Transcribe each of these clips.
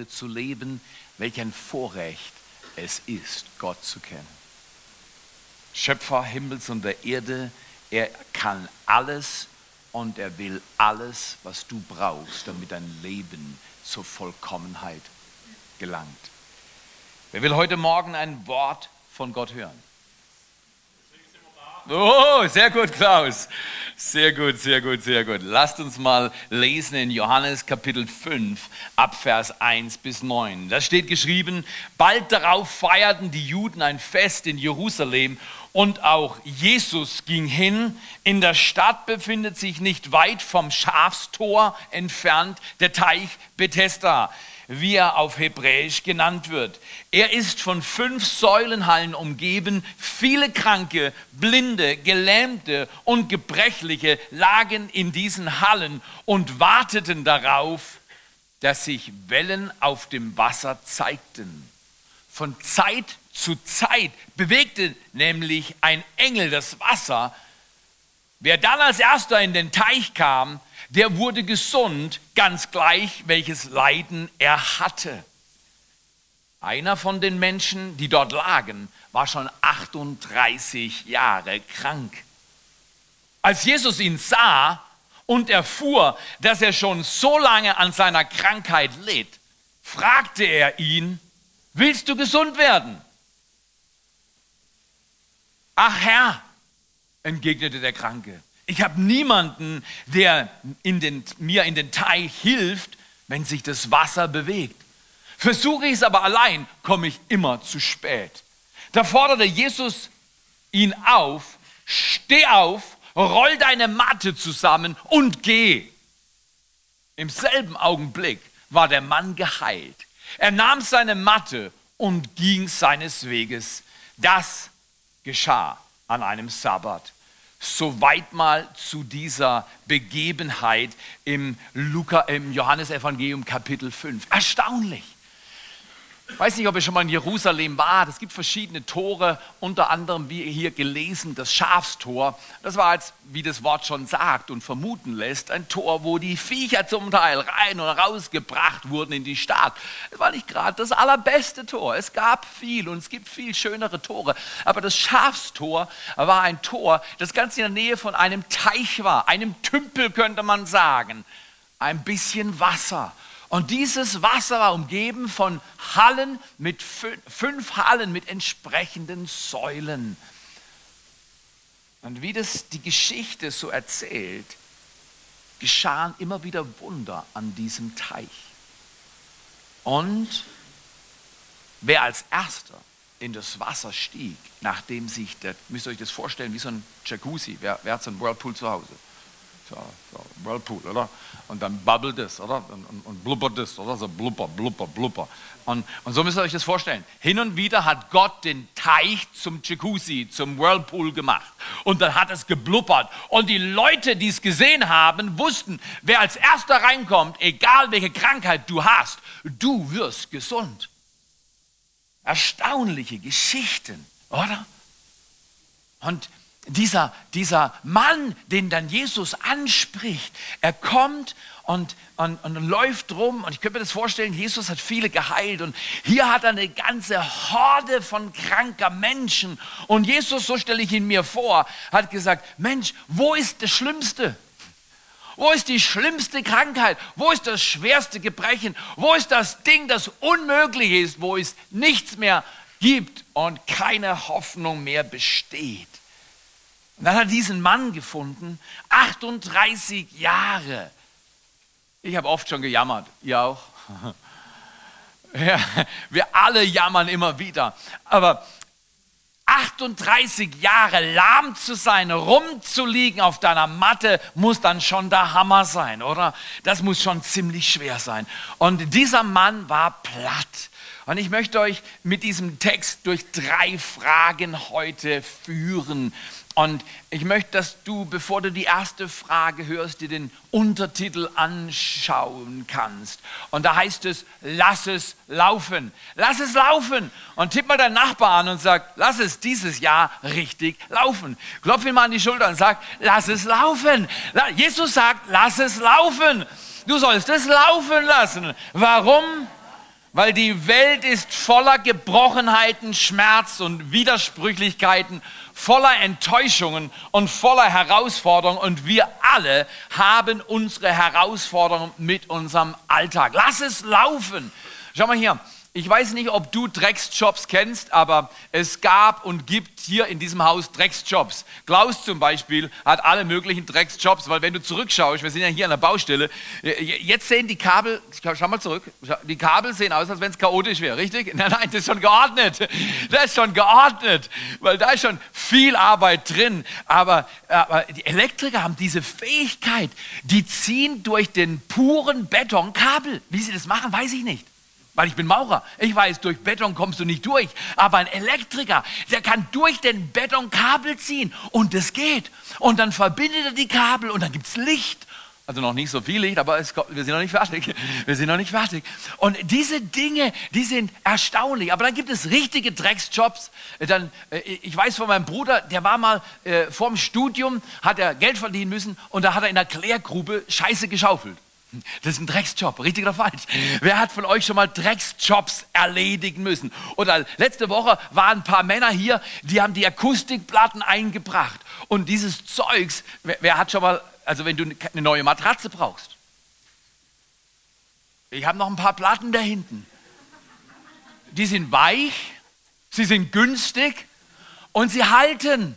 heute zu leben. Welch ein Vorrecht es ist, Gott zu kennen. Schöpfer Himmels und der Erde, er kann alles und er will alles, was du brauchst, damit dein Leben zur Vollkommenheit gelangt. Wer will heute Morgen ein Wort von Gott hören? Oh, sehr gut, Klaus. Sehr gut, sehr gut, sehr gut. Lasst uns mal lesen in Johannes Kapitel 5 ab Vers 1 bis 9. Da steht geschrieben, bald darauf feierten die Juden ein Fest in Jerusalem und auch Jesus ging hin. In der Stadt befindet sich nicht weit vom Schafstor entfernt der Teich Bethesda wie er auf Hebräisch genannt wird. Er ist von fünf Säulenhallen umgeben. Viele Kranke, Blinde, Gelähmte und Gebrechliche lagen in diesen Hallen und warteten darauf, dass sich Wellen auf dem Wasser zeigten. Von Zeit zu Zeit bewegte nämlich ein Engel das Wasser. Wer dann als erster in den Teich kam, der wurde gesund, ganz gleich, welches Leiden er hatte. Einer von den Menschen, die dort lagen, war schon 38 Jahre krank. Als Jesus ihn sah und erfuhr, dass er schon so lange an seiner Krankheit litt, fragte er ihn, willst du gesund werden? Ach Herr, entgegnete der Kranke, ich habe niemanden, der in den, mir in den Teich hilft, wenn sich das Wasser bewegt. Versuche ich es aber allein, komme ich immer zu spät. Da forderte Jesus ihn auf, steh auf, roll deine Matte zusammen und geh. Im selben Augenblick war der Mann geheilt. Er nahm seine Matte und ging seines Weges. Das geschah an einem Sabbat. Soweit mal zu dieser Begebenheit im, Luca, im Johannesevangelium Kapitel 5. Erstaunlich. Weiß nicht, ob ihr schon mal in Jerusalem war. Es gibt verschiedene Tore, unter anderem, wie hier gelesen, das Schafstor. Das war jetzt, wie das Wort schon sagt und vermuten lässt, ein Tor, wo die Viecher zum Teil rein und rausgebracht wurden in die Stadt. Es war nicht gerade das allerbeste Tor. Es gab viel und es gibt viel schönere Tore. Aber das Schafstor war ein Tor, das ganz in der Nähe von einem Teich war, einem Tümpel könnte man sagen. Ein bisschen Wasser. Und dieses Wasser war umgeben von Hallen mit fünf Hallen mit entsprechenden Säulen. Und wie das die Geschichte so erzählt, geschahen immer wieder Wunder an diesem Teich. Und wer als erster in das Wasser stieg, nachdem sich, der, müsst ihr euch das vorstellen, wie so ein Jacuzzi, wer, wer hat so einen Whirlpool zu Hause? So, so, Whirlpool, oder? Und dann bubbelt es, oder? Und, und, und blubbert es, oder? So blubber, blubber, blubber. Und, und so müsst ihr euch das vorstellen. Hin und wieder hat Gott den Teich zum Jacuzzi, zum Whirlpool gemacht. Und dann hat es geblubbert. Und die Leute, die es gesehen haben, wussten, wer als erster reinkommt, egal welche Krankheit du hast, du wirst gesund. Erstaunliche Geschichten, oder? Und dieser, dieser Mann, den dann Jesus anspricht, er kommt und, und, und läuft rum und ich könnte mir das vorstellen, Jesus hat viele geheilt und hier hat er eine ganze Horde von kranker Menschen und Jesus, so stelle ich ihn mir vor, hat gesagt, Mensch, wo ist das Schlimmste? Wo ist die schlimmste Krankheit? Wo ist das schwerste Gebrechen? Wo ist das Ding, das unmöglich ist, wo es nichts mehr gibt und keine Hoffnung mehr besteht? Und dann hat er diesen Mann gefunden, 38 Jahre. Ich habe oft schon gejammert, ihr auch. Ja, wir alle jammern immer wieder. Aber 38 Jahre lahm zu sein, rumzuliegen auf deiner Matte, muss dann schon der Hammer sein, oder? Das muss schon ziemlich schwer sein. Und dieser Mann war platt. Und ich möchte euch mit diesem Text durch drei Fragen heute führen. Und ich möchte, dass du, bevor du die erste Frage hörst, dir den Untertitel anschauen kannst. Und da heißt es, lass es laufen. Lass es laufen. Und tipp mal deinen Nachbar an und sag, lass es dieses Jahr richtig laufen. Klopf ihn mal an die Schulter und sag, lass es laufen. Jesus sagt, lass es laufen. Du sollst es laufen lassen. Warum? Weil die Welt ist voller Gebrochenheiten, Schmerz und Widersprüchlichkeiten, voller Enttäuschungen und voller Herausforderungen und wir alle haben unsere Herausforderungen mit unserem Alltag. Lass es laufen. Schau mal hier, ich weiß nicht, ob du Drecksjobs kennst, aber es gab und gibt hier in diesem Haus Drecksjobs. Klaus zum Beispiel hat alle möglichen Drecksjobs, weil wenn du zurückschaust, wir sind ja hier an der Baustelle, jetzt sehen die Kabel, schau mal zurück, die Kabel sehen aus, als wenn es chaotisch wäre, richtig? Nein, nein, das ist schon geordnet. Das ist schon geordnet, weil da ist schon viel Arbeit drin. Aber, aber die Elektriker haben diese Fähigkeit, die ziehen durch den puren Beton Kabel. Wie sie das machen, weiß ich nicht weil ich bin Maurer. Ich weiß, durch Beton kommst du nicht durch. Aber ein Elektriker, der kann durch den Beton Kabel ziehen und das geht. Und dann verbindet er die Kabel und dann gibt es Licht. Also noch nicht so viel Licht, aber es, wir sind noch nicht fertig. Wir sind noch nicht fertig. Und diese Dinge, die sind erstaunlich. Aber dann gibt es richtige Drecksjobs. Dann, äh, ich weiß von meinem Bruder, der war mal äh, vorm Studium, hat er Geld verdienen müssen und da hat er in der Klärgrube Scheiße geschaufelt. Das ist ein Drecksjob, richtig oder falsch? Wer hat von euch schon mal Drecksjobs erledigen müssen? Oder letzte Woche waren ein paar Männer hier, die haben die Akustikplatten eingebracht. Und dieses Zeugs, wer, wer hat schon mal, also wenn du eine neue Matratze brauchst. Ich habe noch ein paar Platten da hinten. Die sind weich, sie sind günstig und sie halten.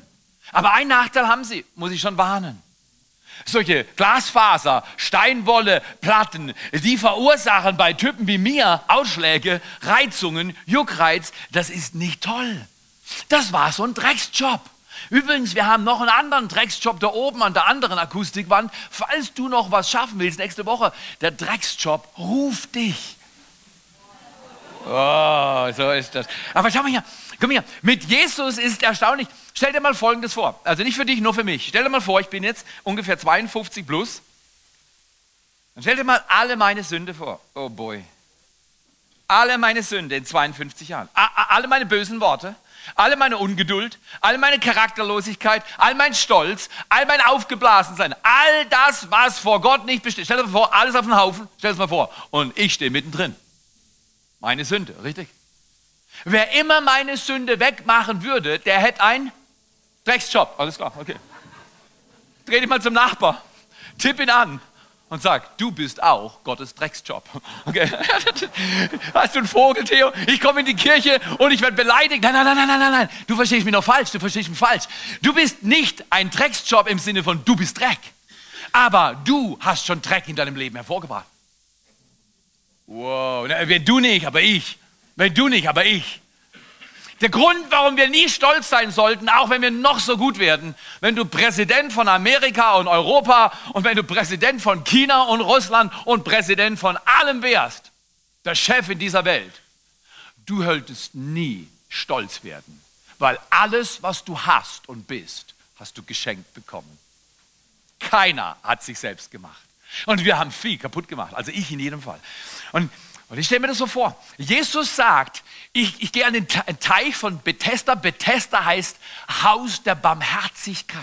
Aber einen Nachteil haben sie, muss ich schon warnen. Solche Glasfaser, Steinwolle, Platten, die verursachen bei Typen wie mir Ausschläge, Reizungen, Juckreiz. Das ist nicht toll. Das war so ein Drecksjob. Übrigens, wir haben noch einen anderen Drecksjob da oben an der anderen Akustikwand. Falls du noch was schaffen willst nächste Woche, der Drecksjob ruft dich. Oh, so ist das. Aber schau mal hier, komm hier. Mit Jesus ist erstaunlich. Stell dir mal Folgendes vor. Also nicht für dich, nur für mich. Stell dir mal vor, ich bin jetzt ungefähr 52 plus. Dann stell dir mal alle meine Sünde vor. Oh boy. Alle meine Sünde in 52 Jahren. Alle meine bösen Worte. Alle meine Ungeduld, all meine Charakterlosigkeit, all mein Stolz, all mein Aufgeblasensein, all das, was vor Gott nicht besteht. Stell dir mal vor, alles auf den Haufen, stell dir mal vor. Und ich stehe mittendrin. Meine Sünde, richtig? Wer immer meine Sünde wegmachen würde, der hätte ein Drecksjob, alles klar, okay. Dreh dich mal zum Nachbar, tipp ihn an und sag, du bist auch Gottes Drecksjob. Okay. Hast du einen Vogel, Theo? Ich komme in die Kirche und ich werde beleidigt. Nein, nein, nein, nein, nein, nein. Du verstehst mich noch falsch. Du verstehst mich falsch. Du bist nicht ein Drecksjob im Sinne von du bist Dreck. Aber du hast schon Dreck in deinem Leben hervorgebracht. Wow. Wenn du nicht, aber ich. Wenn du nicht, aber ich. Der Grund, warum wir nie stolz sein sollten, auch wenn wir noch so gut werden, wenn du Präsident von Amerika und Europa und wenn du Präsident von China und Russland und Präsident von allem wärst, der Chef in dieser Welt, du solltest nie stolz werden, weil alles, was du hast und bist, hast du geschenkt bekommen. Keiner hat sich selbst gemacht. Und wir haben viel kaputt gemacht, also ich in jedem Fall. Und und ich stelle mir das so vor. Jesus sagt, ich, ich gehe an den Teich von Bethesda. Bethesda heißt Haus der Barmherzigkeit.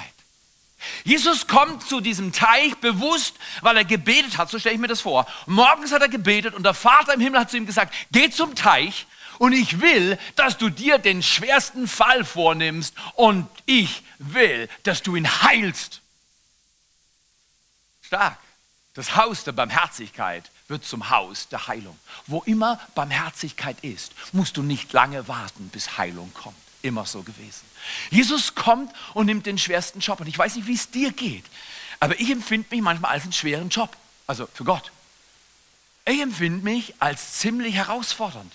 Jesus kommt zu diesem Teich bewusst, weil er gebetet hat, so stelle ich mir das vor. Morgens hat er gebetet und der Vater im Himmel hat zu ihm gesagt, geh zum Teich und ich will, dass du dir den schwersten Fall vornimmst und ich will, dass du ihn heilst. Stark. Das Haus der Barmherzigkeit wird zum Haus der Heilung. Wo immer Barmherzigkeit ist, musst du nicht lange warten, bis Heilung kommt. Immer so gewesen. Jesus kommt und nimmt den schwersten Job. Und ich weiß nicht, wie es dir geht, aber ich empfinde mich manchmal als einen schweren Job. Also für Gott. Ich empfinde mich als ziemlich herausfordernd.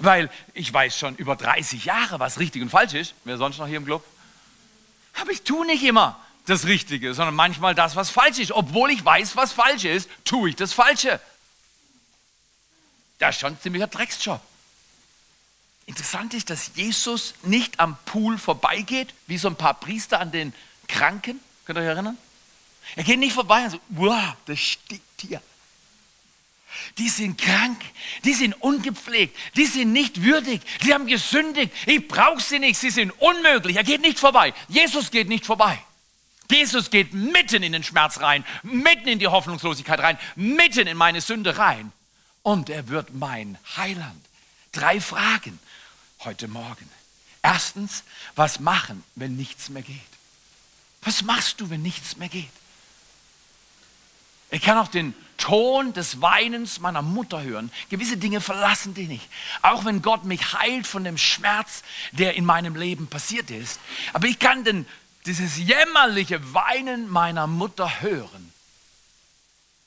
Weil ich weiß schon über 30 Jahre, was richtig und falsch ist. Wer sonst noch hier im Club? Aber ich tue nicht immer das Richtige, sondern manchmal das, was falsch ist. Obwohl ich weiß, was falsch ist, tue ich das Falsche. Das ist schon ein ziemlicher Drecksjob. Interessant ist, dass Jesus nicht am Pool vorbeigeht, wie so ein paar Priester an den Kranken. Könnt ihr euch erinnern? Er geht nicht vorbei und so, wow, das stinkt hier. Die sind krank, die sind ungepflegt, die sind nicht würdig, die haben gesündigt. Ich brauche sie nicht, sie sind unmöglich. Er geht nicht vorbei. Jesus geht nicht vorbei. Jesus geht mitten in den Schmerz rein, mitten in die Hoffnungslosigkeit rein, mitten in meine Sünde rein und er wird mein Heiland. Drei Fragen heute Morgen. Erstens, was machen, wenn nichts mehr geht? Was machst du, wenn nichts mehr geht? Ich kann auch den Ton des Weinens meiner Mutter hören. Gewisse Dinge verlassen dich nicht. Auch wenn Gott mich heilt von dem Schmerz, der in meinem Leben passiert ist. Aber ich kann den, dieses jämmerliche Weinen meiner Mutter hören.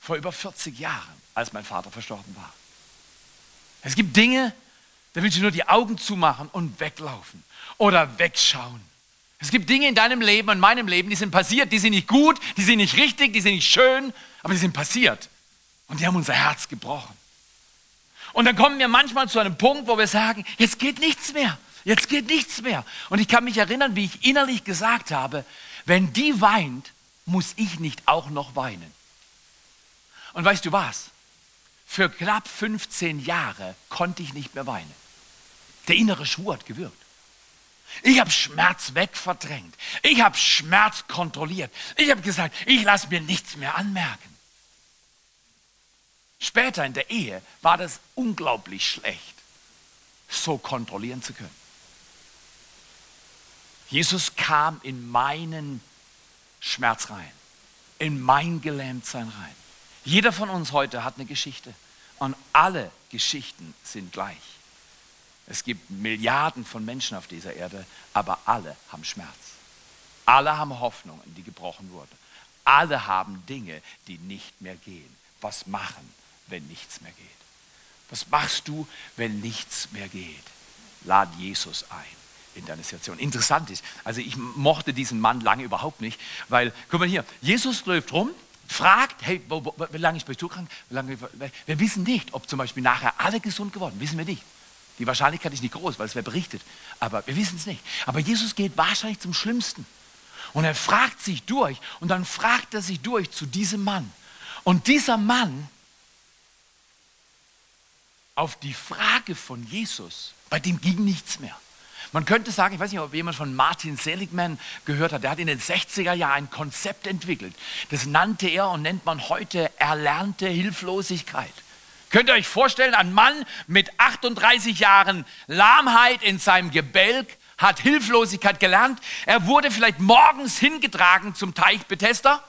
Vor über 40 Jahren, als mein Vater verstorben war. Es gibt Dinge, da willst du nur die Augen zumachen und weglaufen oder wegschauen. Es gibt Dinge in deinem Leben und meinem Leben, die sind passiert, die sind nicht gut, die sind nicht richtig, die sind nicht schön, aber die sind passiert. Und die haben unser Herz gebrochen. Und dann kommen wir manchmal zu einem Punkt, wo wir sagen, jetzt geht nichts mehr. Jetzt geht nichts mehr. Und ich kann mich erinnern, wie ich innerlich gesagt habe, wenn die weint, muss ich nicht auch noch weinen. Und weißt du was? Für knapp 15 Jahre konnte ich nicht mehr weinen. Der innere Schwur hat gewirkt. Ich habe Schmerz wegverdrängt. Ich habe Schmerz kontrolliert. Ich habe gesagt, ich lasse mir nichts mehr anmerken. Später in der Ehe war das unglaublich schlecht, so kontrollieren zu können. Jesus kam in meinen Schmerz rein, in mein Gelähmtsein rein. Jeder von uns heute hat eine Geschichte und alle Geschichten sind gleich. Es gibt Milliarden von Menschen auf dieser Erde, aber alle haben Schmerz. Alle haben Hoffnungen, die gebrochen wurden. Alle haben Dinge, die nicht mehr gehen. Was machen? wenn nichts mehr geht? Was machst du, wenn nichts mehr geht? Lad Jesus ein in deine Situation. Interessant ist, also ich mochte diesen Mann lange überhaupt nicht, weil, guck mal hier, Jesus läuft rum, fragt, hey, wo, wo, wie lange bist du krank? Wir wissen nicht, ob zum Beispiel nachher alle gesund geworden, wissen wir nicht. Die Wahrscheinlichkeit ist nicht groß, weil es wäre berichtet, aber wir wissen es nicht. Aber Jesus geht wahrscheinlich zum Schlimmsten. Und er fragt sich durch und dann fragt er sich durch zu diesem Mann. Und dieser Mann auf die Frage von Jesus, bei dem ging nichts mehr. Man könnte sagen, ich weiß nicht, ob jemand von Martin Seligman gehört hat, der hat in den 60er Jahren ein Konzept entwickelt. Das nannte er und nennt man heute erlernte Hilflosigkeit. Könnt ihr euch vorstellen, ein Mann mit 38 Jahren Lahmheit in seinem Gebälk hat Hilflosigkeit gelernt. Er wurde vielleicht morgens hingetragen zum Teich Bethesda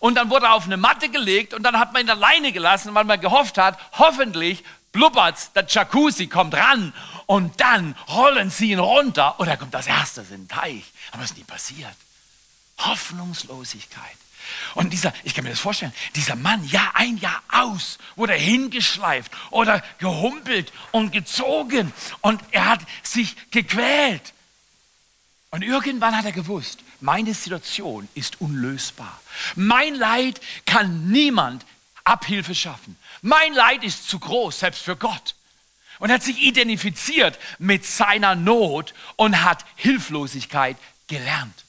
und dann wurde er auf eine Matte gelegt und dann hat man ihn alleine gelassen, weil man gehofft hat, hoffentlich blubbert's, der Jacuzzi kommt ran und dann rollen sie ihn runter und er kommt als erstes in den Teich. Aber es ist nie passiert. Hoffnungslosigkeit. Und dieser, ich kann mir das vorstellen, dieser Mann, Jahr ein, Jahr aus, wurde hingeschleift oder gehumpelt und gezogen und er hat sich gequält. Und irgendwann hat er gewusst, meine Situation ist unlösbar. Mein Leid kann niemand Abhilfe schaffen. Mein Leid ist zu groß, selbst für Gott. Und hat sich identifiziert mit seiner Not und hat Hilflosigkeit gelernt.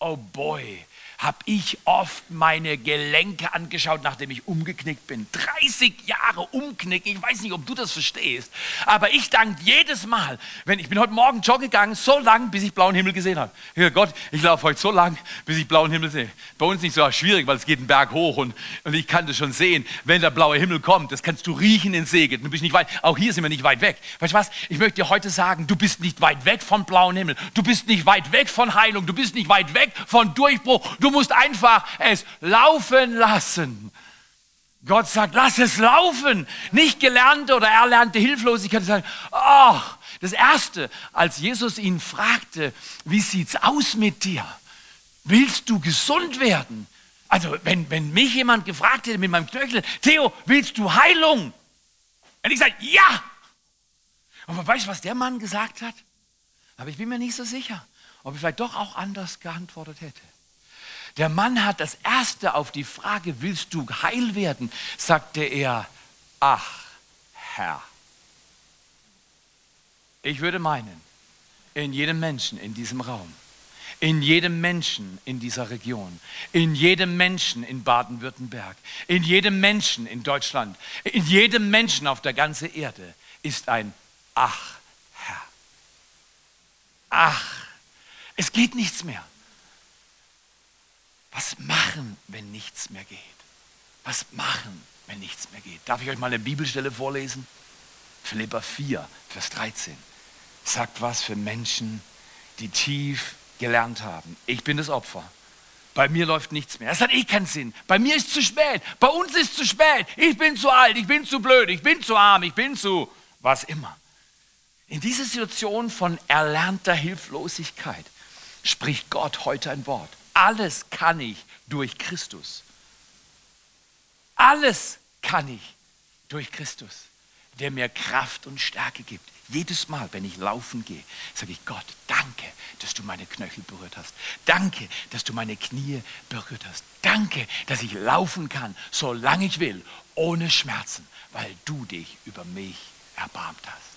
Oh boy, habe ich oft meine Gelenke angeschaut, nachdem ich umgeknickt bin. 30 Jahre umknicken, ich weiß nicht, ob du das verstehst, aber ich danke jedes Mal, wenn ich bin heute Morgen joggen gegangen, so lang, bis ich blauen Himmel gesehen habe. Herr Gott, ich laufe heute so lang, bis ich blauen Himmel sehe. Bei uns nicht so schwierig, weil es geht einen Berg hoch und, und ich kann das schon sehen, wenn der blaue Himmel kommt, das kannst du riechen in Seged. Du bist nicht weit, auch hier sind wir nicht weit weg. Weißt du was? Ich möchte dir heute sagen, du bist nicht weit weg vom blauen Himmel. Du bist nicht weit weg von Heilung. Du bist nicht weit weg von Durchbruch. Du musst einfach es laufen lassen. Gott sagt, lass es laufen. Nicht gelernte oder erlernte Hilflosigkeit. Sagen, oh, das Erste, als Jesus ihn fragte, wie sieht's aus mit dir? Willst du gesund werden? Also, wenn, wenn mich jemand gefragt hätte mit meinem Knöchel, Theo, willst du Heilung? Und ich sage, ja. Aber weißt du, was der Mann gesagt hat? Aber ich bin mir nicht so sicher, ob ich vielleicht doch auch anders geantwortet hätte. Der Mann hat das erste auf die Frage, willst du heil werden, sagte er, ach Herr. Ich würde meinen, in jedem Menschen in diesem Raum, in jedem Menschen in dieser Region, in jedem Menschen in Baden-Württemberg, in jedem Menschen in Deutschland, in jedem Menschen auf der ganzen Erde ist ein Ach, Herr. Ach, es geht nichts mehr. Was machen, wenn nichts mehr geht? Was machen, wenn nichts mehr geht. Darf ich euch mal eine Bibelstelle vorlesen? Philippa 4, Vers 13. Sagt was für Menschen, die tief gelernt haben. Ich bin das Opfer. Bei mir läuft nichts mehr. Das hat eh keinen Sinn. Bei mir ist zu spät. Bei uns ist zu spät. Ich bin zu alt. Ich bin zu blöd. Ich bin zu arm. Ich bin zu was immer. In dieser Situation von erlernter Hilflosigkeit spricht Gott heute ein Wort. Alles kann ich durch Christus. Alles kann ich durch Christus, der mir Kraft und Stärke gibt. Jedes Mal, wenn ich laufen gehe, sage ich Gott, danke, dass du meine Knöchel berührt hast. Danke, dass du meine Knie berührt hast. Danke, dass ich laufen kann, solange ich will, ohne Schmerzen, weil du dich über mich erbarmt hast.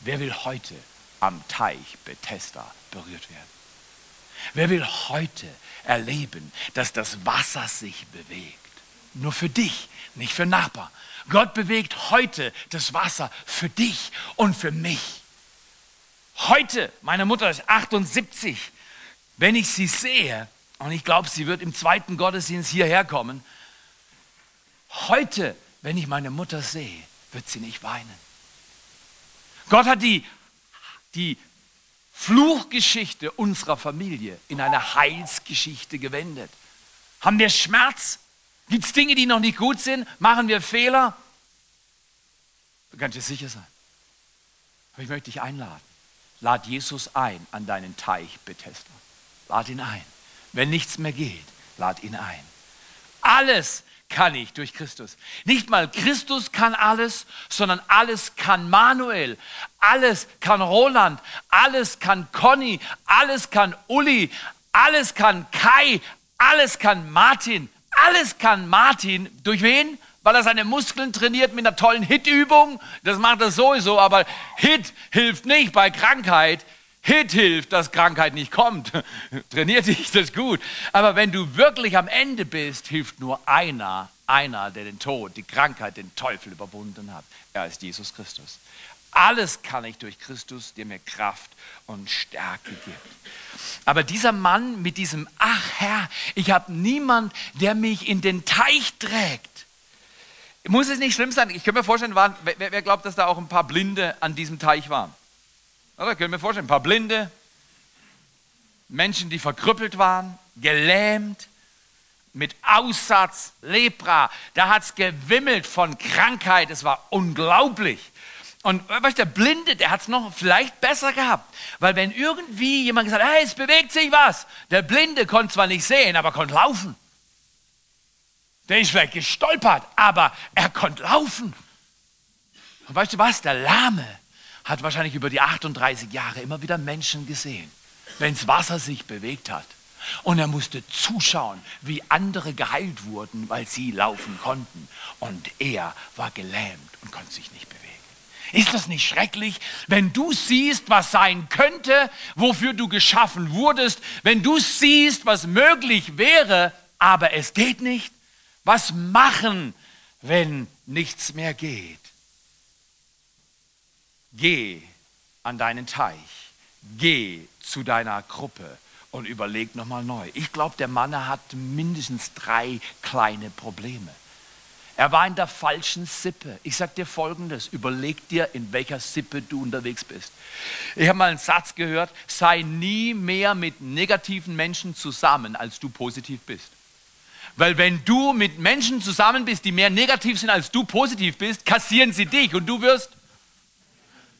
Wer will heute am Teich Bethesda berührt werden? Wer will heute erleben, dass das Wasser sich bewegt? Nur für dich, nicht für Nachbar. Gott bewegt heute das Wasser für dich und für mich. Heute, meine Mutter ist 78, wenn ich sie sehe, und ich glaube, sie wird im zweiten Gottesdienst hierher kommen, heute, wenn ich meine Mutter sehe, wird sie nicht weinen. Gott hat die, die Fluchgeschichte unserer Familie in eine Heilsgeschichte gewendet. Haben wir Schmerz? Gibt es Dinge, die noch nicht gut sind? Machen wir Fehler? Du kannst dir sicher sein. Aber ich möchte dich einladen. Lad Jesus ein an deinen Teich Bethesda. Lad ihn ein. Wenn nichts mehr geht, lad ihn ein. Alles kann ich durch Christus. Nicht mal Christus kann alles, sondern alles kann Manuel, alles kann Roland, alles kann Conny, alles kann Uli, alles kann Kai, alles kann Martin, alles kann Martin. Durch wen? Weil er seine Muskeln trainiert mit einer tollen Hit-Übung. Das macht er sowieso, aber Hit hilft nicht bei Krankheit. Hit hilft, dass Krankheit nicht kommt. Trainiert dich das gut. Aber wenn du wirklich am Ende bist, hilft nur einer, einer, der den Tod, die Krankheit, den Teufel überwunden hat. Er ist Jesus Christus. Alles kann ich durch Christus, der mir Kraft und Stärke gibt. Aber dieser Mann mit diesem, ach Herr, ich habe niemand, der mich in den Teich trägt. Muss es nicht schlimm sein? Ich könnte mir vorstellen, wer, wer, glaubt, dass da auch ein paar Blinde an diesem Teich waren? Oder ich könnte mir vorstellen, ein paar Blinde, Menschen, die verkrüppelt waren, gelähmt, mit Aussatz, Lepra. Da hat es gewimmelt von Krankheit. Es war unglaublich. Und weißt, der Blinde, der hat es noch vielleicht besser gehabt. Weil wenn irgendwie jemand gesagt hat, hey, es bewegt sich was. Der Blinde konnte zwar nicht sehen, aber konnte laufen. Der ist vielleicht gestolpert, aber er konnte laufen. Und weißt du was? Der Lahme hat wahrscheinlich über die 38 Jahre immer wieder Menschen gesehen, wenn das Wasser sich bewegt hat. Und er musste zuschauen, wie andere geheilt wurden, weil sie laufen konnten. Und er war gelähmt und konnte sich nicht bewegen. Ist das nicht schrecklich, wenn du siehst, was sein könnte, wofür du geschaffen wurdest, wenn du siehst, was möglich wäre, aber es geht nicht? Was machen, wenn nichts mehr geht? Geh an deinen Teich, geh zu deiner Gruppe und überleg nochmal neu. Ich glaube, der Mann hat mindestens drei kleine Probleme. Er war in der falschen Sippe. Ich sage dir Folgendes, überleg dir, in welcher Sippe du unterwegs bist. Ich habe mal einen Satz gehört, sei nie mehr mit negativen Menschen zusammen, als du positiv bist. Weil wenn du mit Menschen zusammen bist, die mehr negativ sind, als du positiv bist, kassieren sie dich und du wirst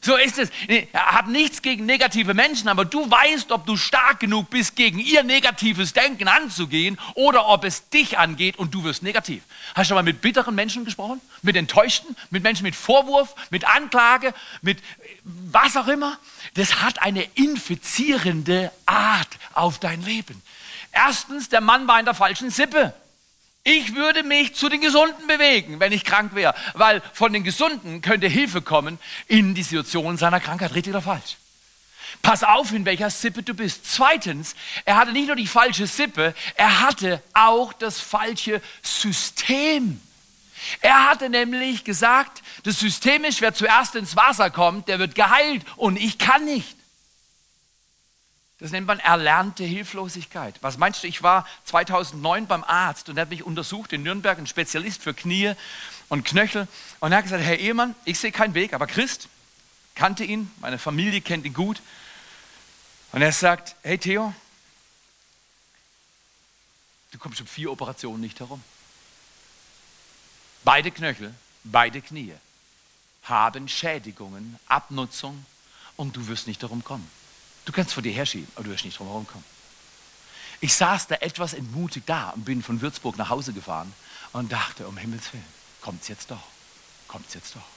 so ist es. Habe nichts gegen negative Menschen, aber du weißt, ob du stark genug bist, gegen ihr negatives Denken anzugehen oder ob es dich angeht und du wirst negativ. Hast du schon mal mit bitteren Menschen gesprochen? Mit Enttäuschten? Mit Menschen mit Vorwurf? Mit Anklage? Mit was auch immer? Das hat eine infizierende Art auf dein Leben. Erstens, der Mann war in der falschen Sippe. Ich würde mich zu den Gesunden bewegen, wenn ich krank wäre, weil von den Gesunden könnte Hilfe kommen in die Situation seiner Krankheit, richtig oder falsch. Pass auf, in welcher Sippe du bist. Zweitens, er hatte nicht nur die falsche Sippe, er hatte auch das falsche System. Er hatte nämlich gesagt, das System ist, wer zuerst ins Wasser kommt, der wird geheilt und ich kann nicht. Das nennt man erlernte Hilflosigkeit. Was meinst du, ich war 2009 beim Arzt und er hat mich untersucht in Nürnberg, ein Spezialist für Knie und Knöchel. Und er hat gesagt, Herr Ehemann, ich sehe keinen Weg, aber Christ kannte ihn, meine Familie kennt ihn gut. Und er sagt, hey Theo, du kommst um vier Operationen nicht herum. Beide Knöchel, beide Knie haben Schädigungen, Abnutzung und du wirst nicht darum kommen. Du kannst vor dir herschieben, aber du wirst nicht drum herum kommen. Ich saß da etwas entmutigt da und bin von Würzburg nach Hause gefahren und dachte, um Himmels Willen, kommt es jetzt doch, kommt es jetzt doch.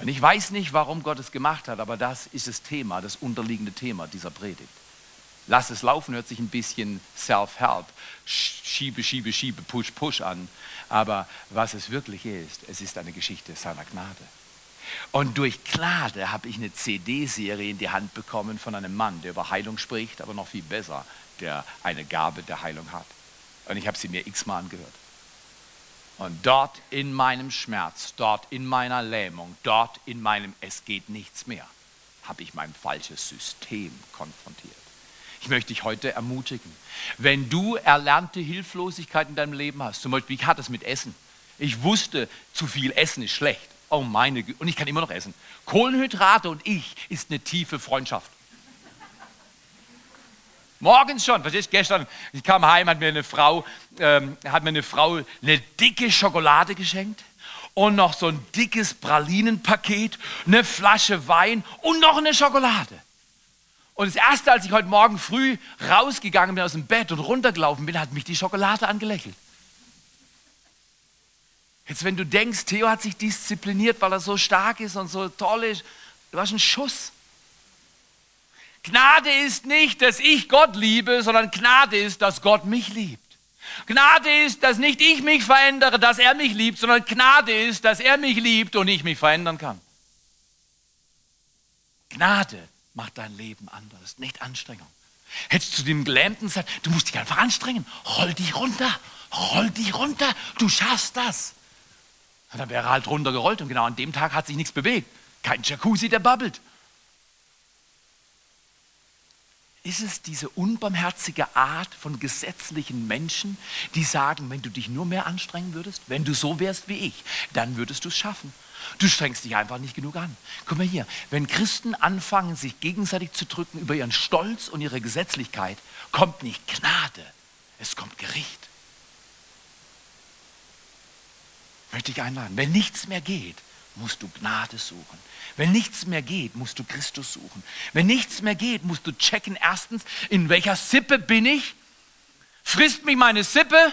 Und ich weiß nicht, warum Gott es gemacht hat, aber das ist das Thema, das unterliegende Thema dieser Predigt. Lass es laufen, hört sich ein bisschen Self-Help, Schiebe, Schiebe, Schiebe, Push, Push an. Aber was es wirklich ist, es ist eine Geschichte seiner Gnade. Und durch Gnade habe ich eine CD-Serie in die Hand bekommen von einem Mann, der über Heilung spricht, aber noch viel besser, der eine Gabe der Heilung hat. Und ich habe sie mir x-mal angehört. Und dort in meinem Schmerz, dort in meiner Lähmung, dort in meinem Es geht nichts mehr, habe ich mein falsches System konfrontiert. Ich möchte dich heute ermutigen, wenn du erlernte Hilflosigkeit in deinem Leben hast, zum Beispiel, ich hatte es mit Essen. Ich wusste, zu viel Essen ist schlecht. Oh meine Güte, und ich kann immer noch essen. Kohlenhydrate und ich ist eine tiefe Freundschaft. Morgens schon, verstehst du, gestern, ich kam heim, hat mir eine Frau, ähm, hat mir eine Frau eine dicke Schokolade geschenkt und noch so ein dickes Pralinenpaket, eine Flasche Wein und noch eine Schokolade. Und das Erste, als ich heute Morgen früh rausgegangen bin aus dem Bett und runtergelaufen bin, hat mich die Schokolade angelächelt. Jetzt, wenn du denkst, Theo hat sich diszipliniert, weil er so stark ist und so toll ist, du hast einen Schuss. Gnade ist nicht, dass ich Gott liebe, sondern Gnade ist, dass Gott mich liebt. Gnade ist, dass nicht ich mich verändere, dass er mich liebt, sondern Gnade ist, dass er mich liebt und ich mich verändern kann. Gnade macht dein Leben anders, nicht Anstrengung. Hättest du dem Gelähmten gesagt, du musst dich einfach anstrengen, roll dich runter, roll dich runter, du schaffst das. Und dann wäre er halt runtergerollt und genau an dem Tag hat sich nichts bewegt. Kein Jacuzzi, der babbelt. Ist es diese unbarmherzige Art von gesetzlichen Menschen, die sagen, wenn du dich nur mehr anstrengen würdest, wenn du so wärst wie ich, dann würdest du es schaffen. Du strengst dich einfach nicht genug an. Guck mal hier, wenn Christen anfangen, sich gegenseitig zu drücken über ihren Stolz und ihre Gesetzlichkeit, kommt nicht Gnade, es kommt Gericht. Möchte ich einladen. Wenn nichts mehr geht, musst du Gnade suchen. Wenn nichts mehr geht, musst du Christus suchen. Wenn nichts mehr geht, musst du checken, erstens, in welcher Sippe bin ich? Frisst mich meine Sippe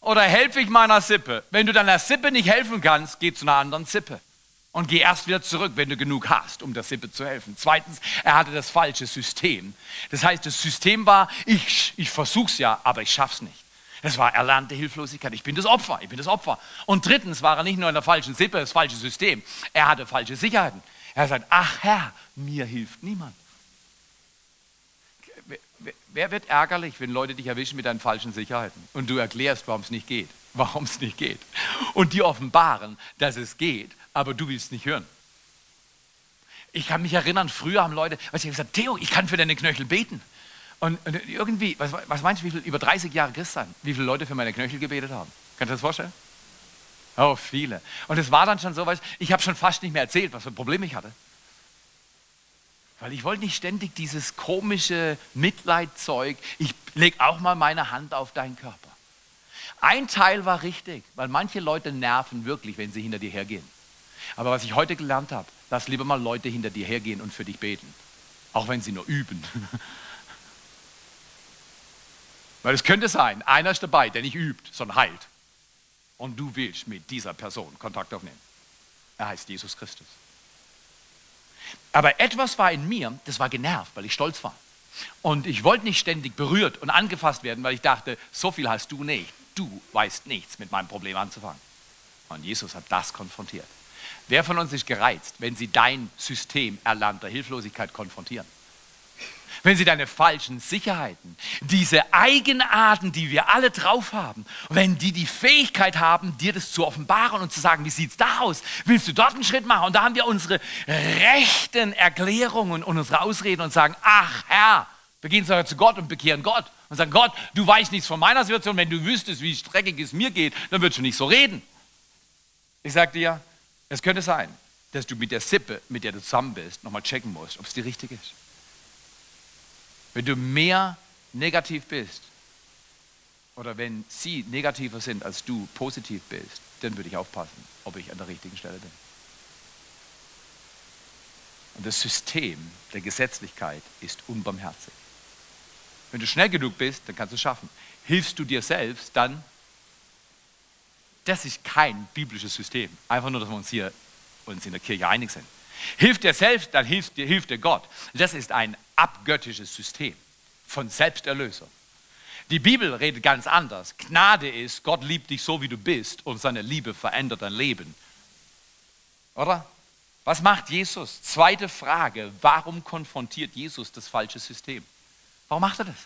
oder helfe ich meiner Sippe? Wenn du deiner Sippe nicht helfen kannst, geh zu einer anderen Sippe. Und geh erst wieder zurück, wenn du genug hast, um der Sippe zu helfen. Zweitens, er hatte das falsche System. Das heißt, das System war, ich, ich versuch's ja, aber ich schaff's nicht. Das war erlernte Hilflosigkeit. Ich bin das Opfer, ich bin das Opfer. Und drittens war er nicht nur in der falschen Sippe, das falsche System. Er hatte falsche Sicherheiten. Er sagt, ach Herr, mir hilft niemand. Wer wird ärgerlich, wenn Leute dich erwischen mit deinen falschen Sicherheiten und du erklärst, warum es nicht geht, warum es nicht geht und die offenbaren, dass es geht, aber du willst nicht hören. Ich kann mich erinnern, früher haben Leute, was ich gesagt, Theo, ich kann für deine Knöchel beten. Und, und irgendwie, was, was, meinst du, wie viel, über 30 Jahre Christ sein, wie viele Leute für meine Knöchel gebetet haben? Kannst du das vorstellen? Oh, viele. Und es war dann schon so, ich habe schon fast nicht mehr erzählt, was für ein Problem ich hatte. Weil ich wollte nicht ständig dieses komische Mitleidzeug, ich lege auch mal meine Hand auf deinen Körper. Ein Teil war richtig, weil manche Leute nerven wirklich, wenn sie hinter dir hergehen. Aber was ich heute gelernt habe, lass lieber mal Leute hinter dir hergehen und für dich beten. Auch wenn sie nur üben. Weil es könnte sein, einer ist dabei, der nicht übt, sondern heilt. Und du willst mit dieser Person Kontakt aufnehmen. Er heißt Jesus Christus. Aber etwas war in mir, das war genervt, weil ich stolz war. Und ich wollte nicht ständig berührt und angefasst werden, weil ich dachte, so viel hast du nicht. Du weißt nichts mit meinem Problem anzufangen. Und Jesus hat das konfrontiert. Wer von uns ist gereizt, wenn sie dein System erlernter Hilflosigkeit konfrontieren? Wenn sie deine falschen Sicherheiten, diese Eigenarten, die wir alle drauf haben, wenn die die Fähigkeit haben, dir das zu offenbaren und zu sagen, wie sieht es da aus? Willst du dort einen Schritt machen? Und da haben wir unsere rechten Erklärungen und unsere Ausreden und sagen, ach Herr, wir gehen sogar zu Gott und bekehren Gott und sagen, Gott, du weißt nichts von meiner Situation, wenn du wüsstest, wie streckig es mir geht, dann würdest du nicht so reden. Ich sage dir, es könnte sein, dass du mit der Sippe, mit der du zusammen bist, nochmal checken musst, ob es die richtige ist. Wenn du mehr negativ bist oder wenn sie negativer sind als du positiv bist, dann würde ich aufpassen, ob ich an der richtigen Stelle bin. Und das System der Gesetzlichkeit ist unbarmherzig. Wenn du schnell genug bist, dann kannst du es schaffen. Hilfst du dir selbst, dann, das ist kein biblisches System. Einfach nur, dass wir uns hier uns in der Kirche einig sind. Hilft dir selbst, dann hilft dir, hilft dir Gott. Das ist ein abgöttisches System von Selbsterlösung. Die Bibel redet ganz anders. Gnade ist, Gott liebt dich so, wie du bist und seine Liebe verändert dein Leben. Oder? Was macht Jesus? Zweite Frage, warum konfrontiert Jesus das falsche System? Warum macht er das?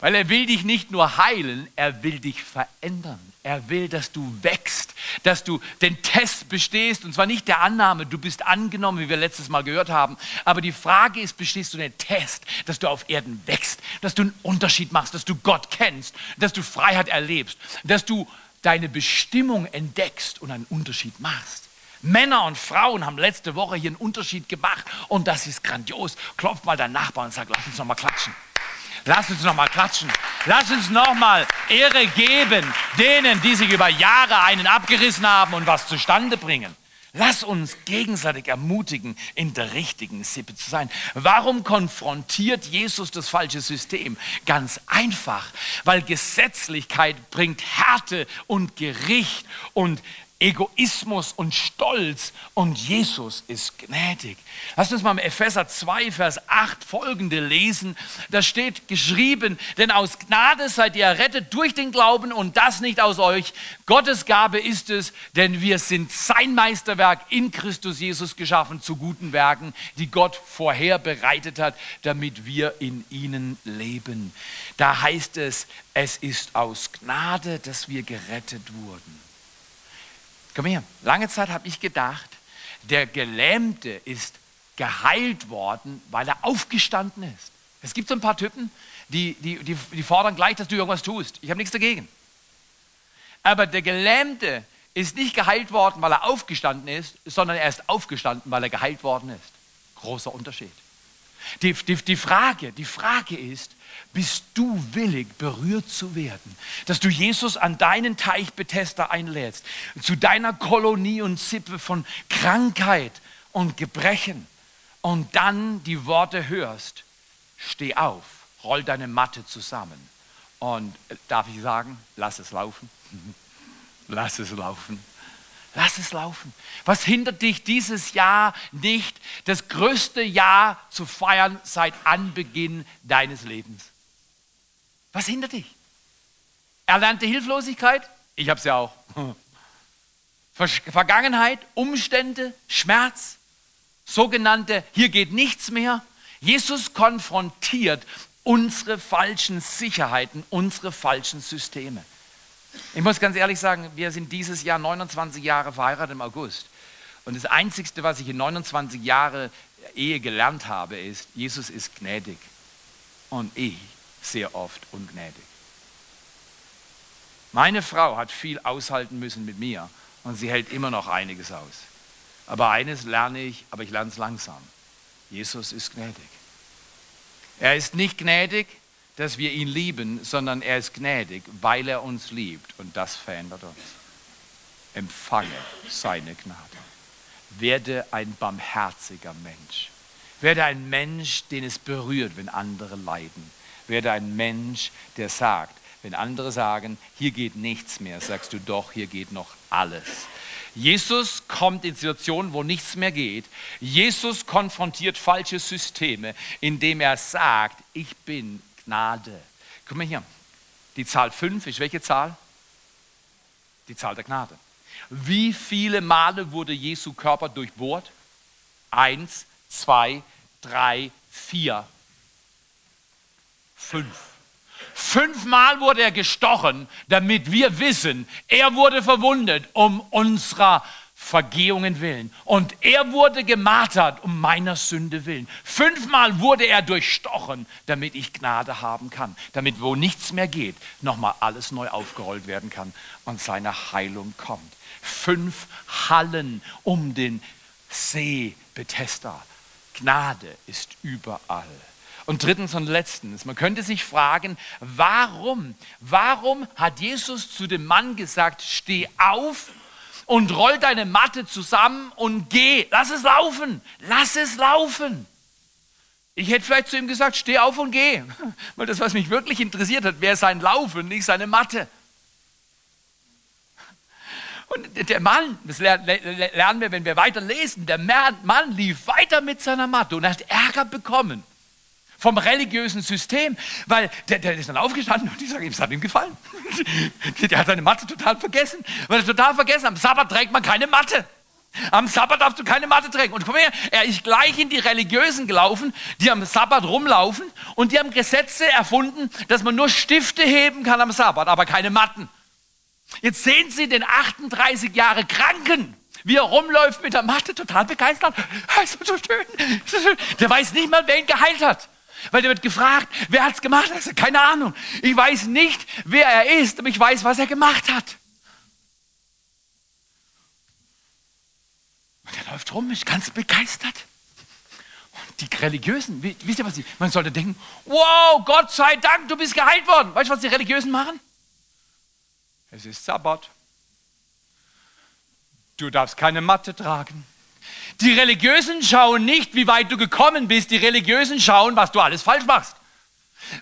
Weil er will dich nicht nur heilen, er will dich verändern. Er will, dass du wächst, dass du den Test bestehst. Und zwar nicht der Annahme, du bist angenommen, wie wir letztes Mal gehört haben. Aber die Frage ist, bestehst du den Test, dass du auf Erden wächst, dass du einen Unterschied machst, dass du Gott kennst, dass du Freiheit erlebst, dass du deine Bestimmung entdeckst und einen Unterschied machst. Männer und Frauen haben letzte Woche hier einen Unterschied gemacht und das ist grandios. Klopf mal deinen Nachbarn und sag, lass uns noch mal klatschen. Lass uns noch mal klatschen. Lass uns noch mal Ehre geben denen, die sich über Jahre einen abgerissen haben und was zustande bringen. Lass uns gegenseitig ermutigen, in der richtigen Sippe zu sein. Warum konfrontiert Jesus das falsche System? Ganz einfach, weil Gesetzlichkeit bringt Härte und Gericht und Egoismus und Stolz und Jesus ist gnädig. Lass uns mal im Epheser 2, Vers 8 folgende lesen. Da steht geschrieben, denn aus Gnade seid ihr errettet durch den Glauben und das nicht aus euch. Gottes Gabe ist es, denn wir sind sein Meisterwerk in Christus Jesus geschaffen zu guten Werken, die Gott vorher bereitet hat, damit wir in ihnen leben. Da heißt es, es ist aus Gnade, dass wir gerettet wurden. Komm her. Lange Zeit habe ich gedacht, der Gelähmte ist geheilt worden, weil er aufgestanden ist. Es gibt so ein paar Typen, die, die, die, die fordern gleich, dass du irgendwas tust. Ich habe nichts dagegen. Aber der Gelähmte ist nicht geheilt worden, weil er aufgestanden ist, sondern er ist aufgestanden, weil er geheilt worden ist. Großer Unterschied. Die, die, die, Frage, die Frage ist, bist du willig, berührt zu werden? Dass du Jesus an deinen Teich Bethesda einlädst, zu deiner Kolonie und Sippe von Krankheit und Gebrechen und dann die Worte hörst, steh auf, roll deine Matte zusammen und äh, darf ich sagen, lass es laufen, lass es laufen. Lass es laufen. Was hindert dich dieses Jahr nicht, das größte Jahr zu feiern seit Anbeginn deines Lebens? Was hindert dich? Erlernte Hilflosigkeit? Ich habe es ja auch. Vergangenheit, Umstände, Schmerz, sogenannte, hier geht nichts mehr. Jesus konfrontiert unsere falschen Sicherheiten, unsere falschen Systeme. Ich muss ganz ehrlich sagen, wir sind dieses Jahr 29 Jahre verheiratet im August. Und das Einzige, was ich in 29 Jahren Ehe gelernt habe, ist, Jesus ist gnädig und ich sehr oft ungnädig. Meine Frau hat viel aushalten müssen mit mir und sie hält immer noch einiges aus. Aber eines lerne ich, aber ich lerne es langsam. Jesus ist gnädig. Er ist nicht gnädig, dass wir ihn lieben, sondern er ist gnädig, weil er uns liebt und das verändert uns. Empfange seine Gnade. Werde ein barmherziger Mensch. Werde ein Mensch, den es berührt, wenn andere leiden. Werde ein Mensch, der sagt, wenn andere sagen, hier geht nichts mehr, sagst du doch, hier geht noch alles. Jesus kommt in Situationen, wo nichts mehr geht. Jesus konfrontiert falsche Systeme, indem er sagt, ich bin Gnade. Guck mal hier. Die Zahl 5 ist welche Zahl? Die Zahl der Gnade. Wie viele Male wurde Jesu Körper durchbohrt? Eins, zwei, drei, vier. Fünf. Fünfmal wurde er gestochen, damit wir wissen, er wurde verwundet um unserer Vergehungen willen. Und er wurde gemartert um meiner Sünde willen. Fünfmal wurde er durchstochen, damit ich Gnade haben kann. Damit, wo nichts mehr geht, nochmal alles neu aufgerollt werden kann und seine Heilung kommt. Fünf Hallen um den See Bethesda. Gnade ist überall. Und drittens und letztens, man könnte sich fragen, warum, warum hat Jesus zu dem Mann gesagt, steh auf und roll deine Matte zusammen und geh. Lass es laufen. Lass es laufen. Ich hätte vielleicht zu ihm gesagt, steh auf und geh. Weil das, was mich wirklich interessiert hat, wäre sein Laufen, nicht seine Matte. Und der Mann, das lernen wir, wenn wir weiter lesen, der Mann lief weiter mit seiner Matte und hat Ärger bekommen vom religiösen System, weil der, der ist dann aufgestanden und die sagen, es hat ihm gefallen. der hat seine Matte total vergessen, weil er total vergessen, am Sabbat trägt man keine Matte. Am Sabbat darfst du keine Matte tragen. Und guck her, er ist gleich in die Religiösen gelaufen, die am Sabbat rumlaufen und die haben Gesetze erfunden, dass man nur Stifte heben kann am Sabbat, aber keine Matten. Jetzt sehen Sie den 38 Jahre Kranken, wie er rumläuft mit der Matte, total begeistert. Der weiß nicht mal, wer ihn geheilt hat. Weil der wird gefragt, wer hat es gemacht? Er keine Ahnung. Ich weiß nicht, wer er ist, aber ich weiß, was er gemacht hat. Und er läuft rum, ist ganz begeistert. Und die Religiösen, wisst ihr was? Sie, man sollte denken, wow, Gott sei Dank, du bist geheilt worden. Weißt du, was die Religiösen machen? Es ist Sabbat. Du darfst keine Matte tragen. Die Religiösen schauen nicht, wie weit du gekommen bist. Die Religiösen schauen, was du alles falsch machst.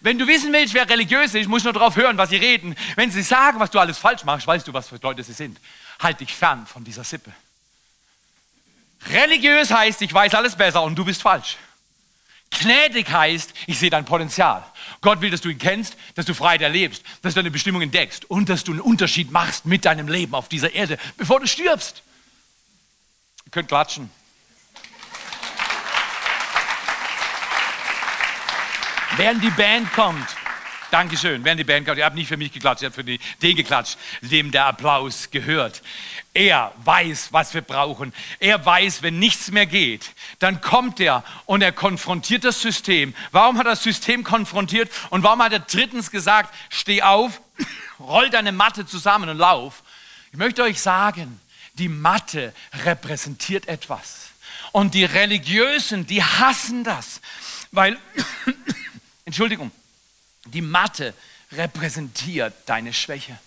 Wenn du wissen willst, wer religiös ist, musst du nur darauf hören, was sie reden. Wenn sie sagen, was du alles falsch machst, weißt du, was für Leute sie sind. Halt dich fern von dieser Sippe. Religiös heißt, ich weiß alles besser und du bist falsch. Gnädig heißt, ich sehe dein Potenzial. Gott will, dass du ihn kennst, dass du Freiheit erlebst, dass du deine Bestimmung entdeckst und dass du einen Unterschied machst mit deinem Leben auf dieser Erde, bevor du stirbst. Ihr könnt klatschen. Während die Band kommt, Dankeschön, während die Band kommt, ihr habt nicht für mich geklatscht, ihr habt für die, den geklatscht, dem der Applaus gehört. Er weiß, was wir brauchen. Er weiß, wenn nichts mehr geht, dann kommt er und er konfrontiert das System. Warum hat er das System konfrontiert? Und warum hat er drittens gesagt, steh auf, roll deine Matte zusammen und lauf? Ich möchte euch sagen, die Matte repräsentiert etwas. Und die Religiösen, die hassen das, weil Entschuldigung, die Matte repräsentiert deine Schwäche.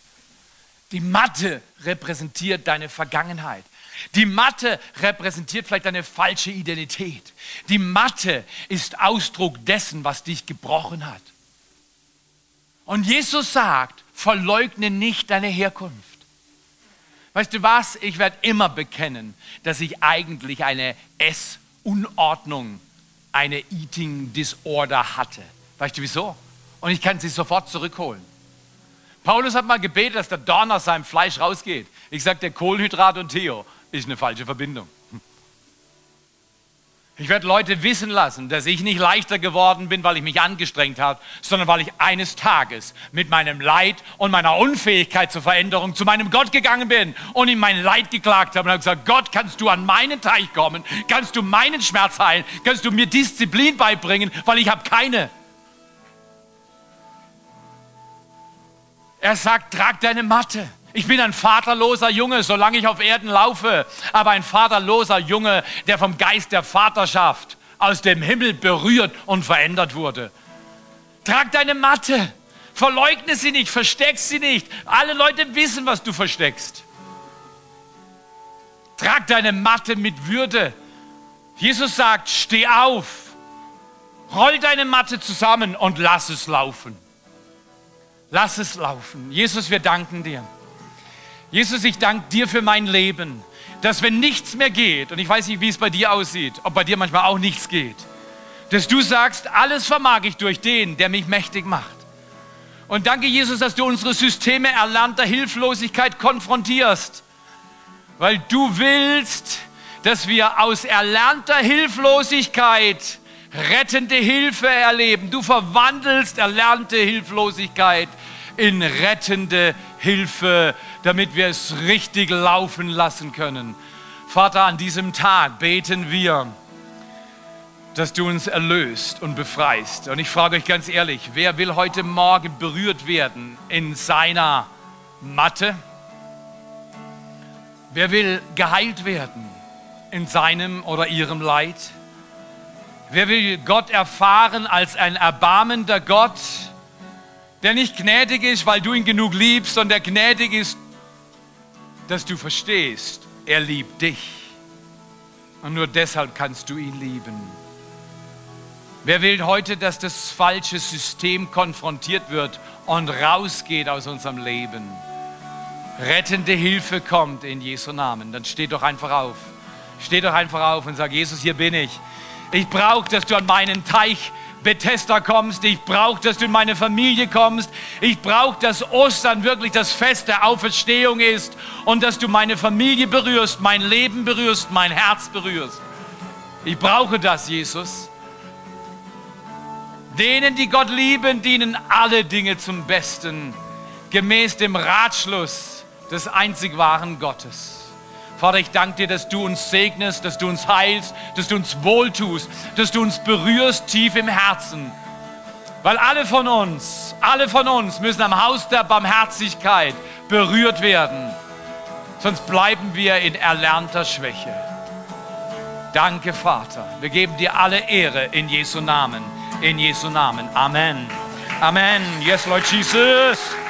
Die Matte repräsentiert deine Vergangenheit. Die Matte repräsentiert vielleicht deine falsche Identität. Die Matte ist Ausdruck dessen, was dich gebrochen hat. Und Jesus sagt, verleugne nicht deine Herkunft. Weißt du was? Ich werde immer bekennen, dass ich eigentlich eine Essunordnung, eine Eating Disorder hatte. Weißt du wieso? Und ich kann sie sofort zurückholen. Paulus hat mal gebetet, dass der Dorn aus seinem Fleisch rausgeht. Ich sage, der Kohlenhydrat und Theo ist eine falsche Verbindung. Ich werde Leute wissen lassen, dass ich nicht leichter geworden bin, weil ich mich angestrengt habe, sondern weil ich eines Tages mit meinem Leid und meiner Unfähigkeit zur Veränderung zu meinem Gott gegangen bin und ihm mein Leid geklagt habe und habe gesagt, Gott, kannst du an meinen Teich kommen? Kannst du meinen Schmerz heilen? Kannst du mir Disziplin beibringen, weil ich habe keine. Er sagt, trag deine Matte. Ich bin ein vaterloser Junge, solange ich auf Erden laufe, aber ein vaterloser Junge, der vom Geist der Vaterschaft aus dem Himmel berührt und verändert wurde. Trag deine Matte, verleugne sie nicht, versteck sie nicht. Alle Leute wissen, was du versteckst. Trag deine Matte mit Würde. Jesus sagt, steh auf, roll deine Matte zusammen und lass es laufen. Lass es laufen. Jesus, wir danken dir. Jesus, ich danke dir für mein Leben, dass wenn nichts mehr geht, und ich weiß nicht, wie es bei dir aussieht, ob bei dir manchmal auch nichts geht, dass du sagst, alles vermag ich durch den, der mich mächtig macht. Und danke, Jesus, dass du unsere Systeme erlernter Hilflosigkeit konfrontierst, weil du willst, dass wir aus erlernter Hilflosigkeit rettende Hilfe erleben. Du verwandelst erlernte Hilflosigkeit in rettende Hilfe, damit wir es richtig laufen lassen können. Vater, an diesem Tag beten wir, dass du uns erlöst und befreist. Und ich frage euch ganz ehrlich, wer will heute Morgen berührt werden in seiner Matte? Wer will geheilt werden in seinem oder ihrem Leid? Wer will Gott erfahren als ein erbarmender Gott, der nicht gnädig ist, weil du ihn genug liebst, sondern der gnädig ist, dass du verstehst, er liebt dich. Und nur deshalb kannst du ihn lieben. Wer will heute, dass das falsche System konfrontiert wird und rausgeht aus unserem Leben? Rettende Hilfe kommt in Jesu Namen. Dann steh doch einfach auf. Steh doch einfach auf und sag, Jesus, hier bin ich. Ich brauche, dass du an meinen Teich Bethesda kommst. Ich brauche, dass du in meine Familie kommst. Ich brauche, dass Ostern wirklich das Fest der Auferstehung ist und dass du meine Familie berührst, mein Leben berührst, mein Herz berührst. Ich brauche das, Jesus. Denen, die Gott lieben, dienen alle Dinge zum Besten, gemäß dem Ratschluss des einzig wahren Gottes. Vater, ich danke dir, dass du uns segnest, dass du uns heilst, dass du uns wohltust, dass du uns berührst tief im Herzen. Weil alle von uns, alle von uns müssen am Haus der Barmherzigkeit berührt werden. Sonst bleiben wir in erlernter Schwäche. Danke, Vater. Wir geben dir alle Ehre in Jesu Namen in Jesu Namen. Amen. Amen. Yes, Lord Jesus.